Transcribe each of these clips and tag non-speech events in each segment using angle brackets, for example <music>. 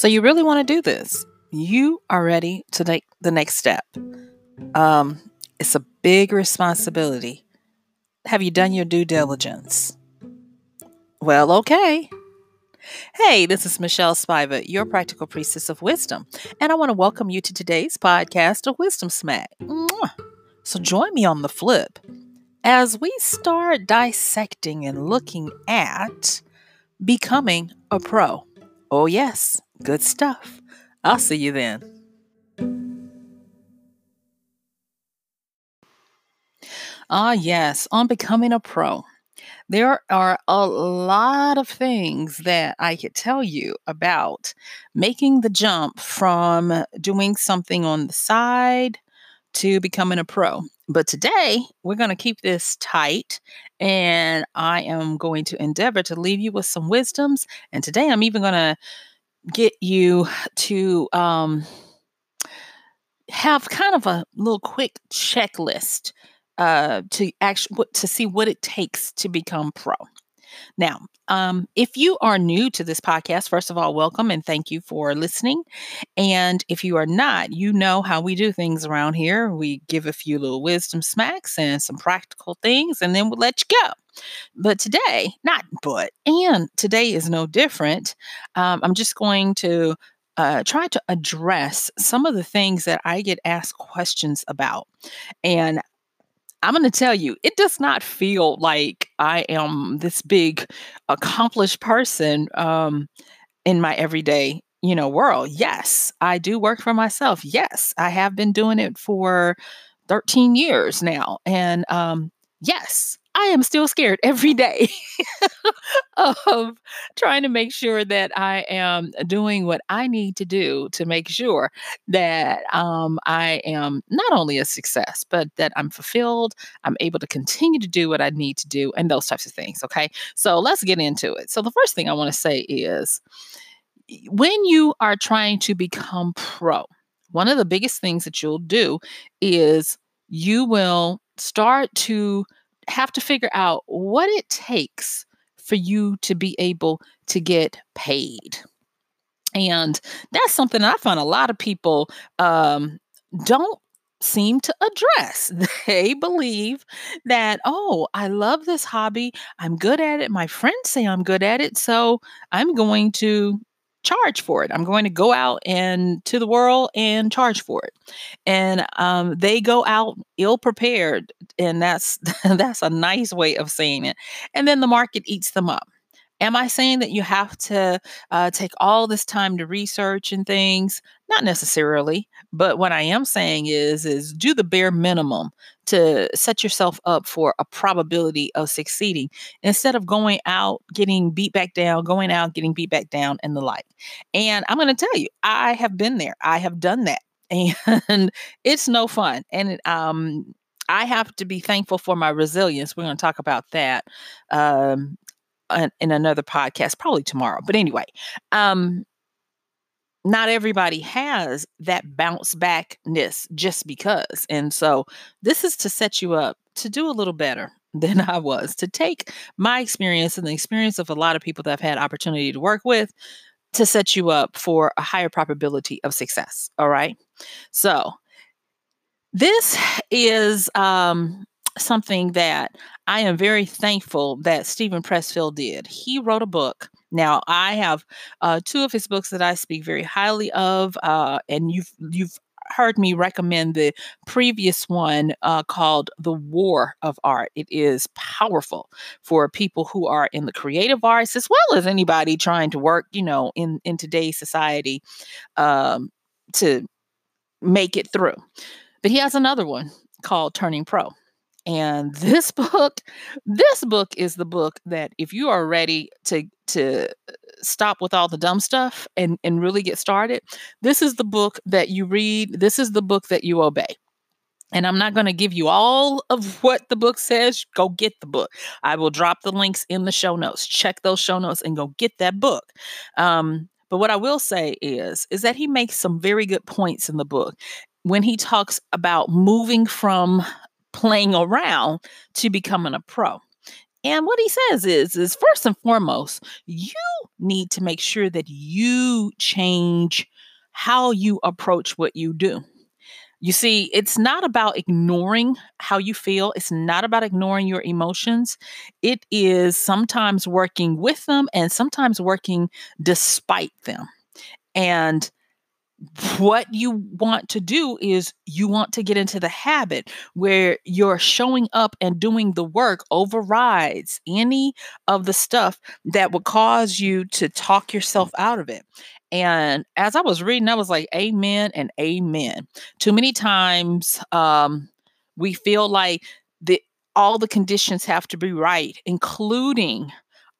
So you really want to do this. You are ready to take the next step. Um, it's a big responsibility. Have you done your due diligence? Well, okay. Hey, this is Michelle Spiva, your practical priestess of wisdom, and I want to welcome you to today's podcast of Wisdom Smack. Mwah. So join me on the flip as we start dissecting and looking at becoming a pro. Oh, yes, good stuff. I'll see you then. Ah, yes, on becoming a pro. There are a lot of things that I could tell you about making the jump from doing something on the side to becoming a pro. But today, we're going to keep this tight, and I am going to endeavor to leave you with some wisdoms. And today, I'm even going to get you to um, have kind of a little quick checklist uh, to actually to see what it takes to become pro. Now, um, if you are new to this podcast, first of all, welcome and thank you for listening. And if you are not, you know how we do things around here. We give a few little wisdom smacks and some practical things, and then we'll let you go. But today, not but, and today is no different. Um, I'm just going to uh, try to address some of the things that I get asked questions about. And I'm going to tell you, it does not feel like I am this big, accomplished person um, in my everyday, you know, world. Yes, I do work for myself. Yes, I have been doing it for 13 years now, and um, yes, I am still scared every day <laughs> of trying to make sure that I am doing what I need to do to make sure that um, I am not only a success, but that I'm fulfilled, I'm able to continue to do what I need to do, and those types of things. Okay. So let's get into it. So, the first thing I want to say is when you are trying to become pro, one of the biggest things that you'll do is you will start to have to figure out what it takes for you to be able to get paid. And that's something I find a lot of people um, don't seem to address. <laughs> They believe that, oh, I love this hobby. I'm good at it. My friends say I'm good at it. So I'm going to charge for it. I'm going to go out and to the world and charge for it. And um, they go out ill prepared, and that's <laughs> that's a nice way of saying it. And then the market eats them up. Am I saying that you have to uh, take all this time to research and things? Not necessarily, but what I am saying is is do the bare minimum to set yourself up for a probability of succeeding instead of going out getting beat back down, going out getting beat back down and the like. And I'm going to tell you, I have been there. I have done that. <laughs> And it's no fun. And um I have to be thankful for my resilience. We're going to talk about that um, in another podcast, probably tomorrow. But anyway, um, not everybody has that bounce backness just because. And so this is to set you up to do a little better <laughs> than I was, to take my experience and the experience of a lot of people that I've had opportunity to work with to set you up for a higher probability of success. All right. So this is um something that I am very thankful that Steven Pressfield did. He wrote a book. Now I have uh, two of his books that I speak very highly of, uh, and you've you've heard me recommend the previous one uh, called The War of Art. It is powerful for people who are in the creative arts as well as anybody trying to work, you know, in in today's society um, to make it through. But he has another one called Turning Pro. And this <laughs> book, this book is the book that if you are ready to to stop with all the dumb stuff and and really get started, this is the book that you read, this is the book that you obey. And I'm not going to give you all of what the book says. Go get the book. I will drop the links in the show notes. Check those show notes and go get that book. Um, but what I will say is, is that he makes some very good points in the book when he talks about moving from playing around to becoming a pro. And what he says is is first and foremost, you need to make sure that you change how you approach what you do. You see, it's not about ignoring how you feel. It's not about ignoring your emotions. It is sometimes working with them and sometimes working despite them. And what you want to do is you want to get into the habit where you're showing up and doing the work overrides any of the stuff that would cause you to talk yourself out of it. And as I was reading, I was like, Amen and Amen. Too many times um, we feel like the all the conditions have to be right, including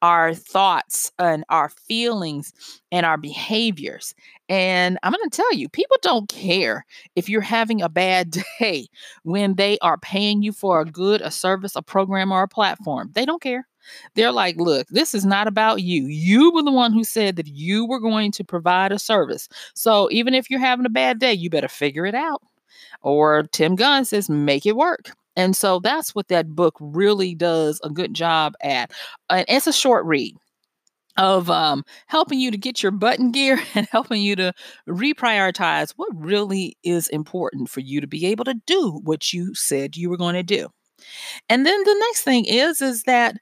our thoughts and our feelings and our behaviors. And I'm going to tell you, people don't care if you're having a bad <laughs> day when they are paying you for a good, a service, a program, or a platform. They don't care. They're like, look, this is not about you. You were the one who said that you were going to provide a service. So even if you're having a bad day, you better figure it out. Or Tim Gunn says, make it work. And so that's what that book really does a good job at. And it's a short read of um, helping you to get your button gear <laughs> and helping you to reprioritize what really is important for you to be able to do what you said you were going to do. And then the next thing is is that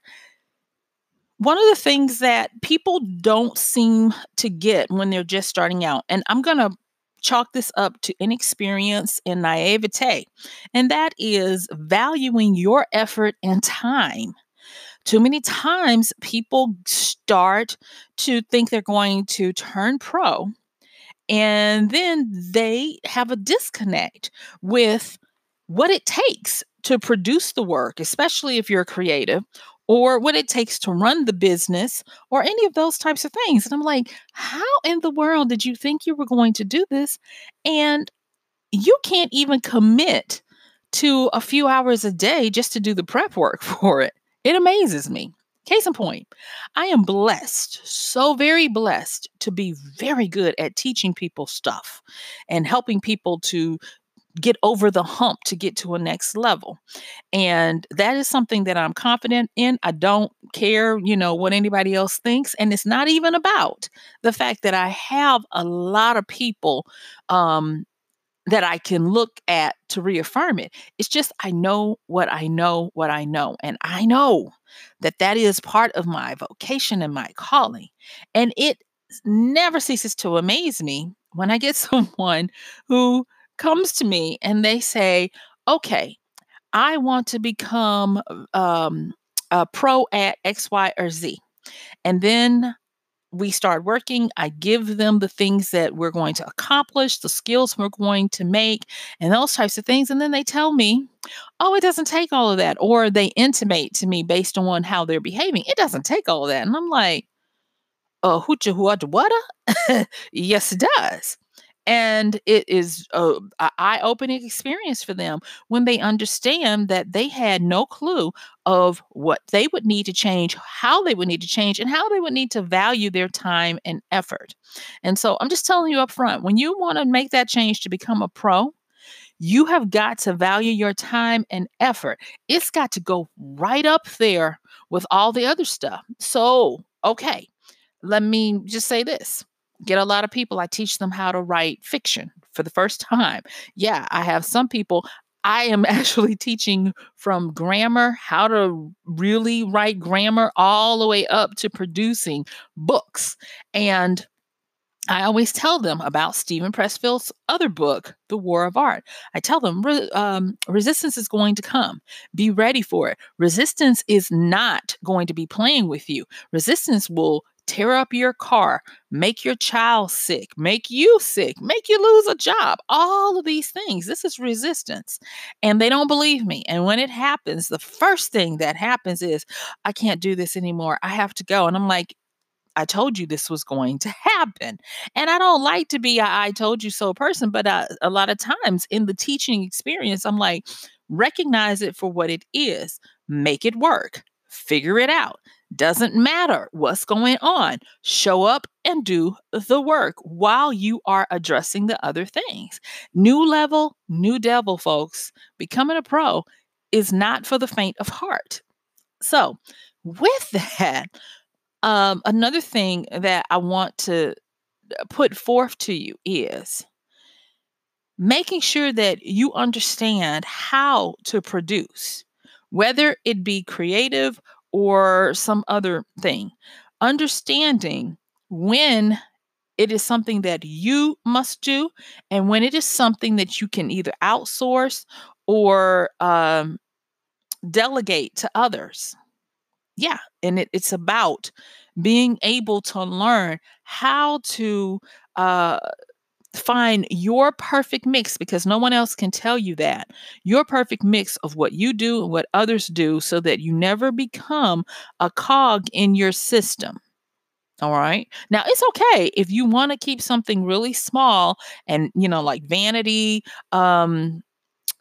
one of the things that people don't seem to get when they're just starting out, and I'm going to chalk this up to inexperience and naivete, and that is valuing your effort and time. Too many times people start to think they're going to turn pro, and then they have a disconnect with what it takes to produce the work, especially if you're creative, or what it takes to run the business or any of those types of things. And I'm like, how in the world did you think you were going to do this? And you can't even commit to a few hours a day just to do the prep work <laughs> for it. It amazes me. Case in point, I am blessed, so very blessed to be very good at teaching people stuff and helping people to get over the hump to get to a next level. And that is something that I'm confident in. I don't care, you know, what anybody else thinks. And it's not even about the fact that I have a lot of people um, that I can look at to reaffirm it. It's just I know what I know, what I know. And I know that that is part of my vocation and my calling. And it never ceases to amaze me when I get <laughs> someone who comes to me and they say, okay, I want to become um, a pro at X, Y, or Z. And then we start working. I give them the things that we're going to accomplish, the skills we're going to make, and those types of things. And then they tell me, oh, it doesn't take all of that. Or they intimate to me based on how they're behaving. It doesn't take all of that. And I'm like, uh, hoocha wada <laughs> yes, it does. And it is a, a eye-opening experience for them when they understand that they had no clue of what they would need to change, how they would need to change, and how they would need to value their time and effort. And so I'm just telling you up front, when you want to make that change to become a pro, you have got to value your time and effort. It's got to go right up there with all the other stuff. So, okay, let me just say this get a lot of people, I teach them how to write fiction for the first time. Yeah, I have some people. I am <laughs> actually teaching from grammar, how to really write grammar, all the way up to producing books. And I always tell them about Steven Pressfield's other book, The War of Art. I tell them um, resistance is going to come. Be ready for it. Resistance is not going to be playing with you. Resistance will tear up your car, make your child sick, make you sick, make you lose a job, all of these things. This is resistance. And they don't believe me. And when it happens, the first thing that happens is, I can't do this anymore. I have to go. And I'm like, I told you this was going to happen. And I don't like to be a I told you so person, but uh, a lot of times in the teaching experience, I'm like, recognize it for what it is, make it work, figure it out. Doesn't matter what's going on. Show up and do the work while you are addressing the other things. New level, new devil, folks. Becoming a pro is not for the faint of heart. So, with <laughs> that, um, another thing that I want to uh, put forth to you is making sure that you understand how to produce, whether it be creative or some other thing. Understanding when it is something that you must do and when it is something that you can either outsource or um, delegate to others. Yeah, and it, it's about being able to learn how to uh, find your perfect mix because no one else can tell you that. Your perfect mix of what you do and what others do so that you never become a cog in your system. All right. Now it's okay if you want to keep something really small and, you know, like vanity, um,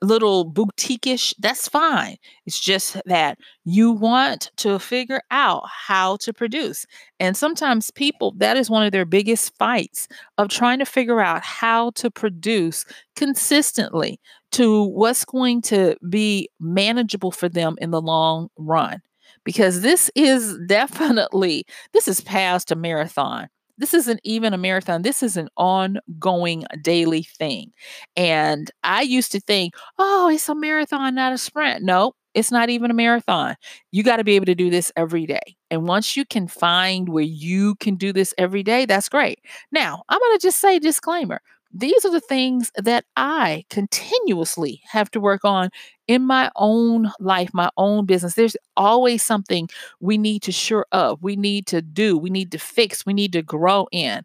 little boutique-ish, that's fine. It's just that you want to figure out how to produce. And sometimes people, that is one of their biggest fights of trying to figure out how to produce consistently to what's going to be manageable for them in the long run. Because this is <laughs> definitely, this is past a marathon this isn't even a marathon. This is an ongoing daily thing. And I used to think, oh, it's a marathon, not a sprint. No, it's not even a marathon. You got to be able to do this every day. And once you can find where you can do this every day, that's great. Now, I'm going to just say disclaimer these are the things that I continuously have to work on in my own life, my own business. There's always something we need to sure up, we need to do, we need to fix, we need to grow in.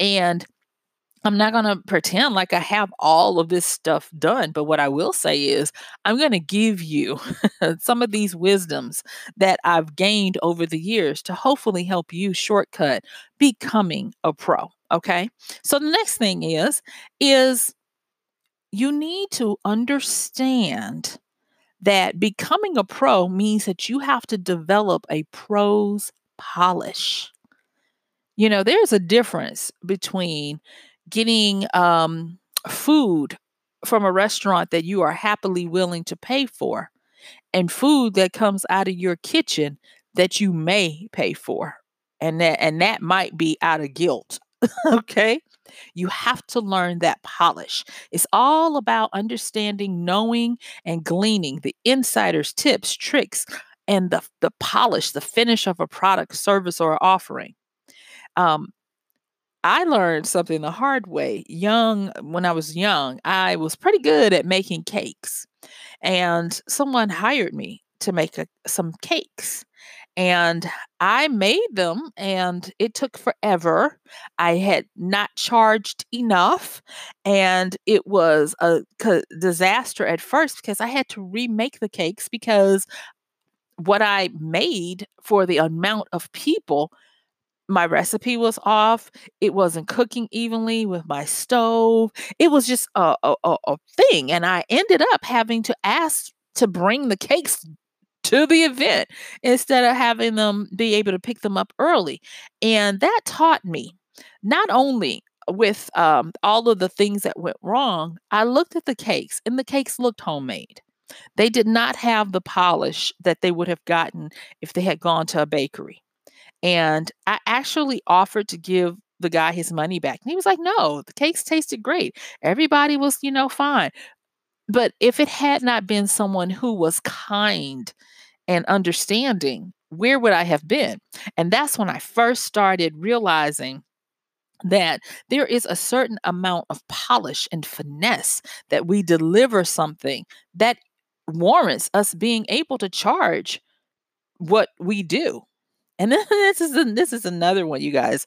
And I'm not going to pretend like I have all of this stuff done, but what I will say is I'm going to give you <laughs> some of these wisdoms that I've gained over the years to hopefully help you shortcut becoming a pro. Okay. So the next thing is, is you need to understand that becoming a pro means that you have to develop a pro's polish. You know, there's a difference between getting um, food from a restaurant that you are happily willing to pay for and food that comes out of your kitchen that you may pay for and that and that might be out of guilt <laughs> okay? You have to learn that polish. It's all about understanding, knowing, and gleaning the insider's tips, tricks, and the, the polish, the finish of a product, service, or offering. Um, I learned something the hard way. Young, when I was young, I was pretty good at making cakes. And someone hired me to make a, some cakes and I made them and it took forever. I had not charged enough and it was a disaster at first because I had to remake the cakes because what I made for the amount of people my recipe was off. It wasn't cooking evenly with my stove. It was just a, a, a thing. And I ended up having to ask to bring the cakes to the event instead of having them be able to pick them up early. And that taught me not only with um, all of the things that went wrong, I looked at the cakes and the cakes looked homemade. They did not have the polish that they would have gotten if they had gone to a bakery. And I actually offered to give the guy his money back. And he was like, no, the cakes tasted great. Everybody was, you know, fine. But if it had not been someone who was kind and understanding, where would I have been? And that's when I first started realizing that there is a certain amount of polish and finesse that we deliver something that warrants us being able to charge what we do. And then <laughs> this is this is another one, you guys.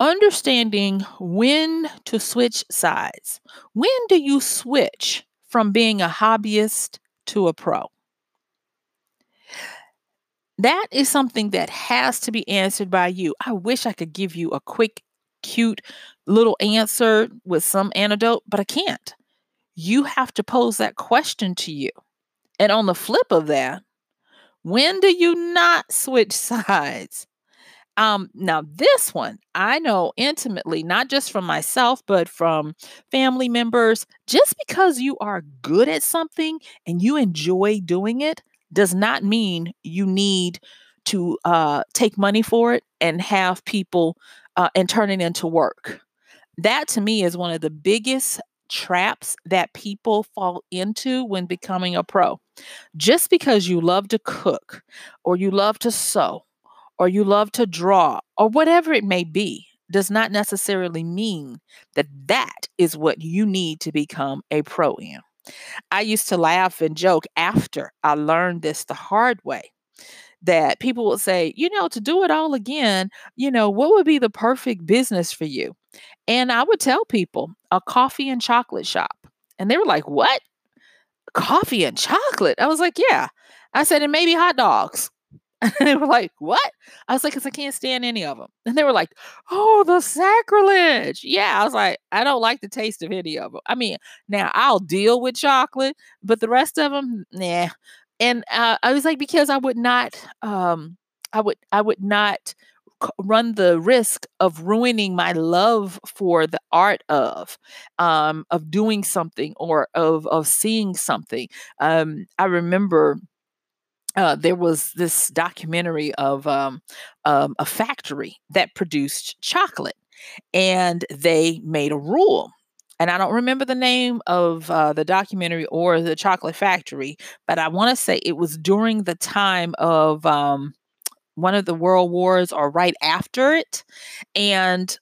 Understanding when to switch sides. When do you switch from being a hobbyist to a pro? That is something that has to be answered by you. I wish I could give you a quick, cute little answer with some antidote, but I can't. You have to pose that question to you. And on the flip of that, when do you not switch <laughs> sides? Um, now this one I know intimately, not just from myself, but from family members. Just because you are good at something and you enjoy doing it does not mean you need to uh, take money for it and have people uh, and turn it into work. That to me is one of the biggest traps that people fall into when becoming a pro. Just because you love to cook or you love to sew or you love to draw or whatever it may be does not necessarily mean that that is what you need to become a pro in. I used to laugh and joke after I learned this the hard way that people would say, you know, to do it all again, you know, what would be the perfect business for you? And I would tell people a coffee and chocolate shop. And they were like, what? Coffee and chocolate? I was like, yeah. I said, and maybe hot dogs. And <laughs> they were like, What? I was like, Because I can't stand any of them. And they were like, Oh, the sacrilege. Yeah. I was like, I don't like the taste of any of them. I mean, now I'll deal with chocolate, but the rest of them, nah. And uh, I was like, Because I would not, um, I would, I would not run the risk of ruining my love for the art of um of doing something or of of seeing something um i remember uh, there was this documentary of um, um, a factory that produced chocolate, and they made a rule. And I don't remember the name of uh, the documentary or the chocolate factory, but I want to say it was during the time of um, one of the world wars or right after it. And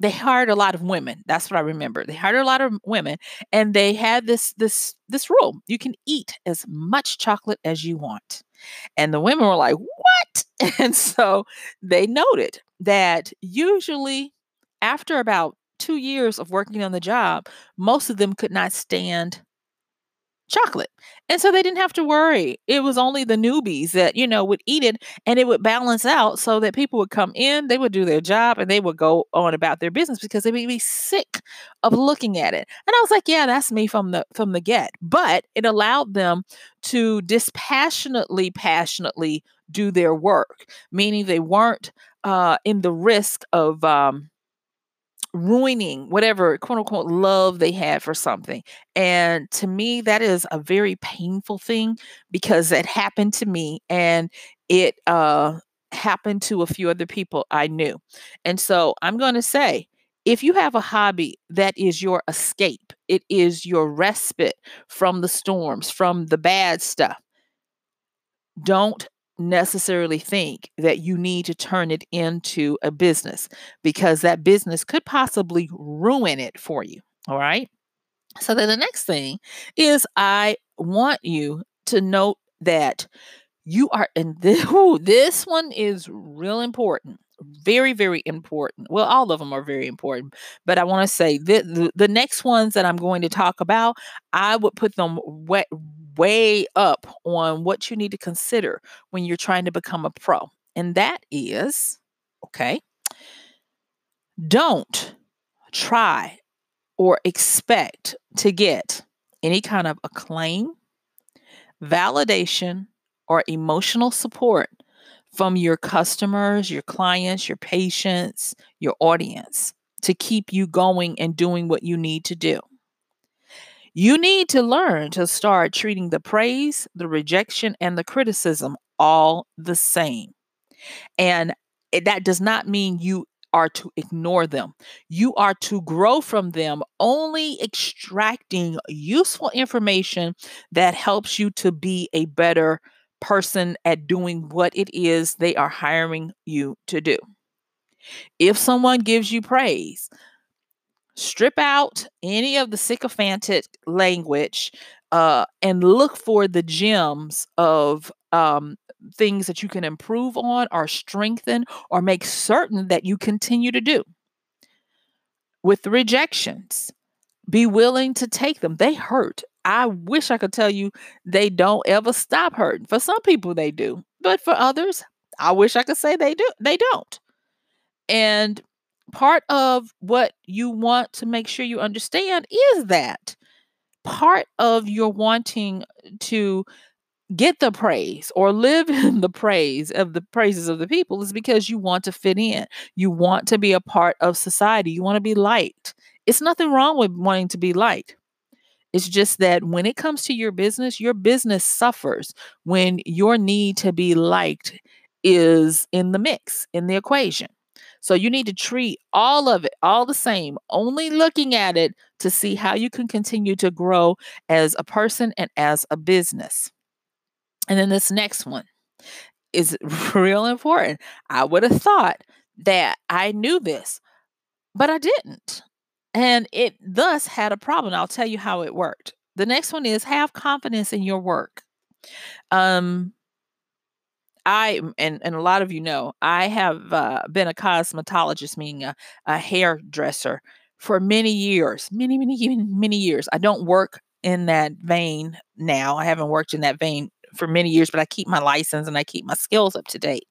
they hired a lot of women. That's what I remember. They hired a lot of women and they had this this this rule. You can eat as much chocolate as you want. And the women were like, What? <laughs> And so they noted that usually after about two years of working on the job, most of them could not stand chocolate. And so they didn't have to worry. It was only the newbies that, you know, would eat it and it would balance out so that people would come in, they would do their job and they would go on about their business because they would be sick of looking at it. And I was like, yeah, that's me from the from the get. But it allowed them to dispassionately passionately do their work, meaning they weren't uh in the risk of um ruining whatever quote unquote love they had for something. And to me, that is a very painful thing because it happened to me and it uh, happened to a few other people I knew. And so I'm going to say, if you have a hobby that is your escape, it is your respite from the storms, from the bad stuff, don't necessarily think that you need to turn it into a business because that business could possibly ruin it for you. All right. So then the next thing is I want you to note that you are, in <laughs> this, ooh, this one is real important. Very, very important. Well, all of them are very important, but I want to say that the, the next ones that I'm going to talk about, I would put them way, way up on what you need to consider when you're trying to become a pro. And that is okay, don't try or expect to get any kind of acclaim, validation, or emotional support from your customers, your clients, your patients, your audience to keep you going and doing what you need to do. You need to learn to start treating the praise, the rejection, and the criticism all the same. And that does not mean you are to ignore them. You are to grow from them, only extracting useful information that helps you to be a better person at doing what it is they are hiring you to do. If someone gives you praise, strip out any of the sycophantic language uh, and look for the gems of um, things that you can improve on or strengthen or make certain that you continue to do. With the rejections, be willing to take them. They hurt. I wish I could tell you they don't ever stop hurting. For some people, they do, but for others, I wish I could say they do. They don't. And part of what you want to make sure you understand is that part of your wanting to get the praise or live <laughs> in the praise of the praises of the people is because you want to fit in. You want to be a part of society. You want to be liked. It's nothing wrong with wanting to be liked. It's just that when it comes to your business, your business suffers when your need to be liked is in the mix, in the equation. So you need to treat all of it all the same, only looking at it to see how you can continue to grow as a person and as a business. And then this next one is <laughs> real important. I would have thought that I knew this, but I didn't. And it thus had a problem. I'll tell you how it worked. The next one is have confidence in your work. Um, I and and a lot of you know I have uh, been a cosmetologist, meaning a, a hairdresser, for many years, many many <laughs> many years. I don't work in that vein now. I haven't worked in that vein for many years, but I keep my license and I keep my skills up to date.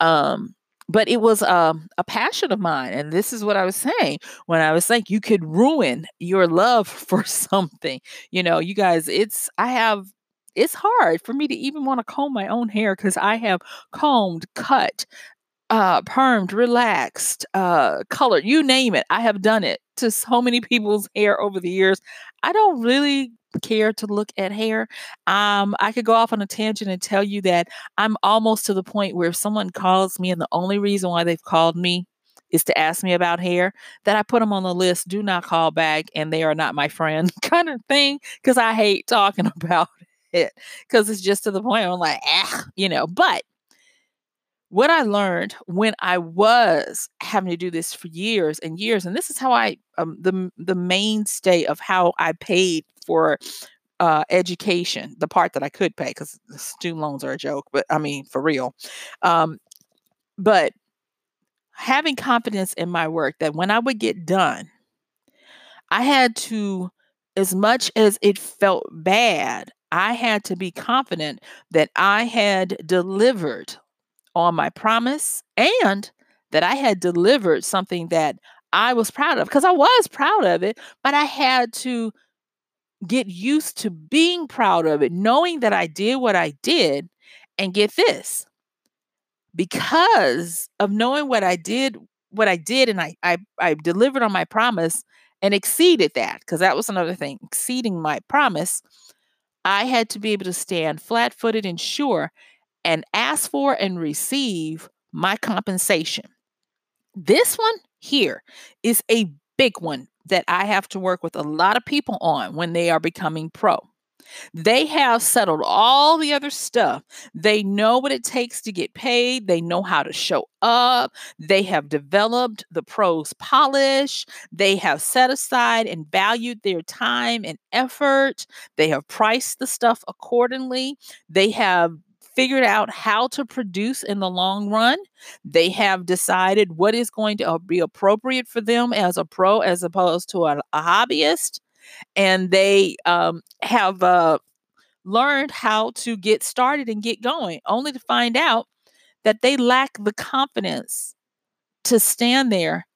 Um, but it was um, a passion of mine. And this is what I was saying when I was saying you could ruin your love <laughs> for something. You know, you guys, it's, I have, it's hard for me to even want to comb my own hair because I have combed, cut, uh, permed, relaxed, uh, colored, you name it. I have done it to so many <laughs> people's hair over the years. I don't really care to look at hair. Um, I could go off on a tangent and tell you that I'm almost to the point where if someone calls me and the only reason why they've called me is to ask me about hair, that I put them on the list, do not call back and they are not my friend <laughs> kind of thing because I hate talking <laughs> about it because it's just to the point I'm like, ah, you know, but what I learned when I was having to do this for years and years, and this is how I um, the the mainstay of how I paid for uh, education, the part that I could pay because student loans are a joke, but I mean for real. Um, but having confidence in my work that when I would get done, I had to, as much as it felt bad, I had to be confident that I had delivered on my promise and that I had delivered something that I was proud of because I was proud of it, but I had to get used to being proud of it, knowing that I did what I did. And get this because of knowing what I did, what I did, and I, I, I delivered on my promise and exceeded that because that was another thing, exceeding my promise. I had to be able to stand flat footed and sure and ask for and receive my compensation. This one here is a big one that I have to work with a lot of people on when they are becoming pro. They have settled all the other stuff. They know what it takes to get paid. They know how to show up. They have developed the pros polish. They have set aside and valued their time and effort. They have priced the stuff accordingly. They have figured out how to produce in the long run. They have decided what is going to be appropriate for them as a pro as opposed to a, a hobbyist. And they um, have uh, learned how to get started and get going, only to find out that they lack the confidence to stand there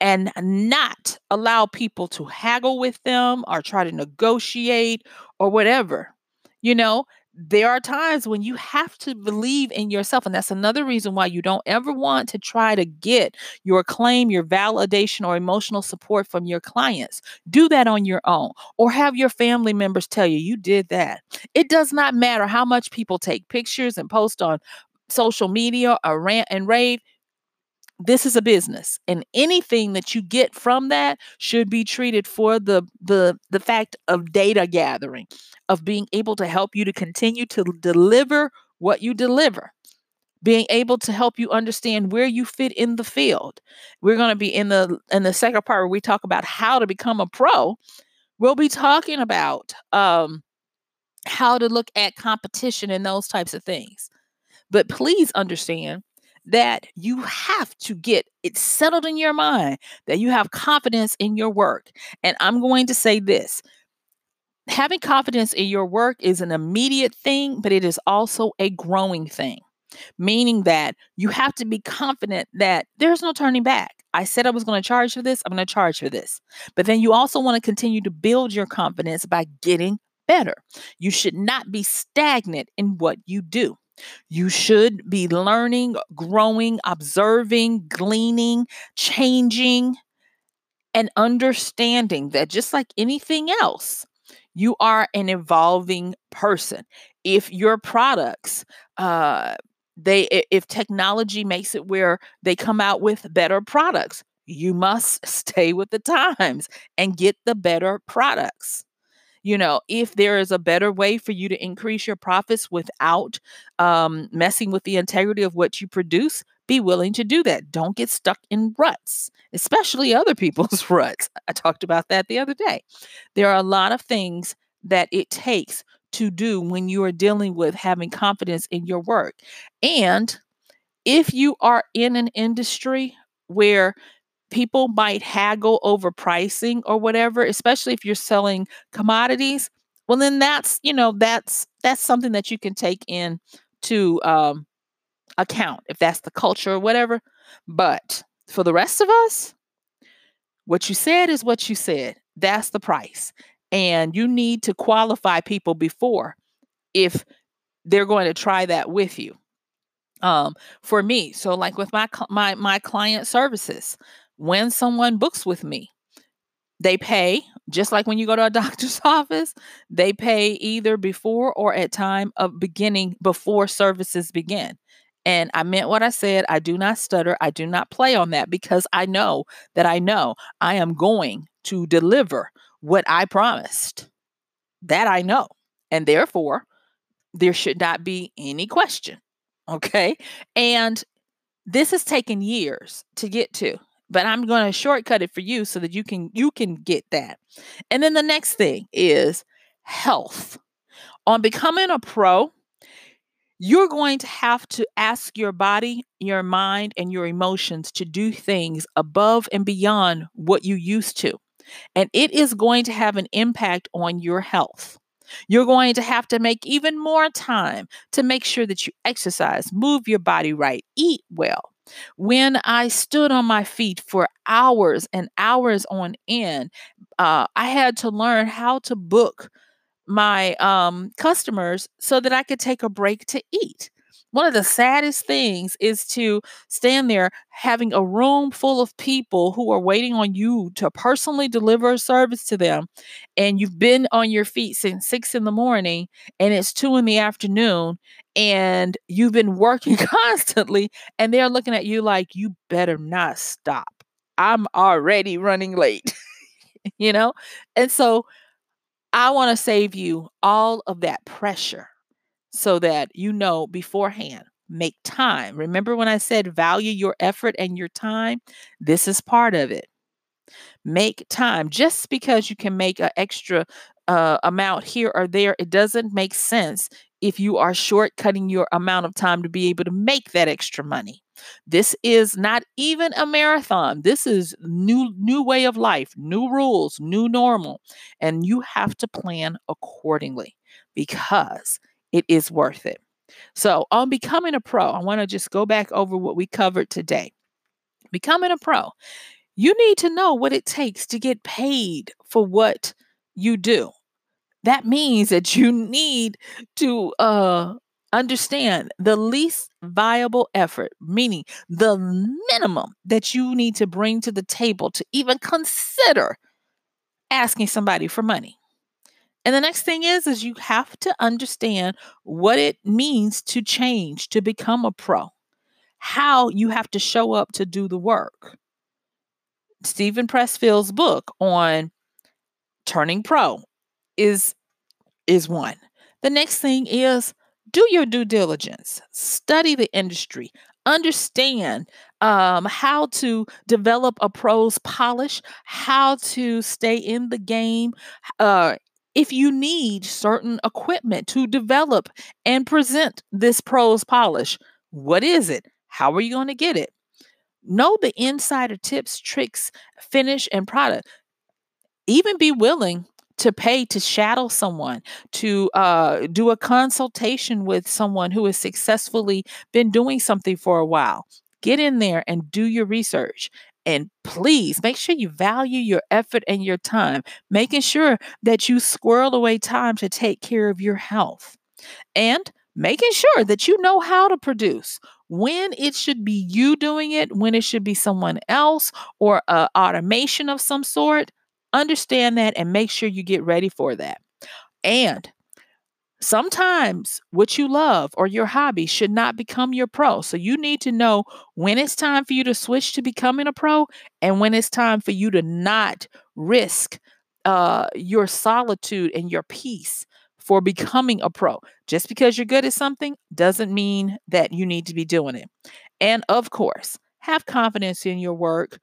and not allow people to haggle with them or try to negotiate or whatever. You know, there are times when you have to believe in yourself. And that's another reason why you don't ever want to try to get your claim, your validation, or emotional support from your clients. Do that on your own or have your family members tell you you did that. It does not matter how much people take pictures and post on social media or rant and rave this is a business and anything that you get from that should be treated for the the the fact of data gathering of being able to help you to continue to deliver what you deliver. Being able to help you understand where you fit in the field. We're going to be in the in the second part where we talk about how to become a pro. We'll be talking about um how to look at competition and those types of things. But please understand that you have to get it settled in your mind that you have confidence in your work. And I'm going to say this having confidence in your work is an immediate thing, but it is also a growing thing, meaning that you have to be confident that there's no turning back. I said I was going to charge for this, I'm going to charge for this. But then you also want to continue to build your confidence by getting better. You should not be stagnant in what you do. You should be learning, growing, observing, gleaning, changing, and understanding that just like anything else, You are an evolving person. If your products, uh, they if technology makes it where they come out with better products, you must <laughs> stay with the times and get the better products. You know, if there is a better way for you to increase your profits without um, messing with the integrity of what you produce, be willing to do that. Don't get stuck in ruts, especially other <laughs> people's ruts. I talked about that the other day. There are a lot of things that it takes to do when you are dealing with having confidence in your work. And if you are in an industry where people might haggle over pricing or whatever, especially if you're selling commodities, well then that's, you know, that's that's something that you can take in to um account if that's the culture or whatever. But for the rest of us, what you said is what you said. That's the price. And you need to qualify people before if they're going to try that with you. Um, for me, so like with my my my client services, when someone books with me, they pay just like when you go to a <laughs> doctor's office, they pay either before or at time of beginning before services begin. And I meant what I said. I do not stutter. I do not play on that because I know that I know I am going to deliver what I promised. That I know. And therefore, there should not be any question. Okay. And this has taken years to get to but I'm going to shortcut it for you so that you can you can get that. And then the next thing is health. On becoming a pro, you're going to have to ask your body, your mind, and your emotions to do things above and beyond what you used to. And it is going to have an impact on your health. You're going to have to make even more time to make sure that you exercise, move your body right, eat well, when I stood on my feet for hours and hours on end, uh, I had to learn how to book my um, customers so that I could take a break to eat. One of the saddest things is to stand there having a room full of people who are waiting on you to personally deliver a service to them. And you've been on your feet since six in the morning and it's two in the afternoon and you've been working <laughs> constantly and they're looking at you like, you better not stop. I'm already running late, <laughs> you know? And so I want to save you all of that pressure so that you know beforehand. Make time. Remember when I said value your effort and your time? This is part of it. Make time. Just because you can make an extra uh, amount here or there, it doesn't make sense if you are shortcutting your amount of time to be able to make that extra money. This is not even a marathon. This is new new way of life, new rules, new normal, and you have to plan accordingly because it is worth it. So, on becoming a pro, I want to just go back over what we covered today. Becoming a pro, you need to know what it takes to get paid for what you do. That means that you need to uh, understand the least viable effort, meaning the minimum that you need to bring to the table to even consider asking somebody for money. And the next thing is is you have to understand what it means to change, to become a pro. How you have to show up to do the work. Steven Pressfield's book on turning pro is is one. The next thing is do your due diligence, study the industry, understand um, how to develop a pro's polish, how to stay in the game, uh, if you need certain equipment to develop and present this pros polish, what is it? How are you going to get it? Know the insider tips, tricks, finish, and product. Even be willing to pay to shadow someone, to uh, do a consultation with someone who has successfully been doing something for a while. Get in there and do your research and please make sure you value your effort and your time, making sure that you squirrel away time to take care of your health and making sure that you know how to produce when it should be you doing it, when it should be someone else or a automation of some sort. Understand that and make sure you get ready for that. And sometimes what you love or your hobby should not become your pro. So you need to know when it's time for you to switch to becoming a pro and when it's time for you to not risk uh, your solitude and your peace for becoming a pro. Just because you're good at something doesn't mean that you need to be doing it. And of course, have confidence in your work.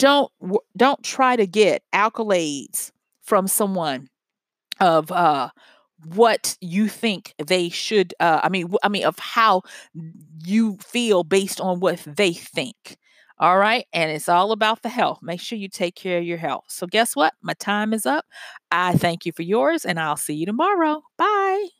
Don't don't try to get accolades from someone of uh what you think they should uh i mean i mean of how you feel based on what they think all right? And it's all about the health. Make sure you take care of your health. So guess what? My time is up. I thank you for yours and i'll see you tomorrow. Bye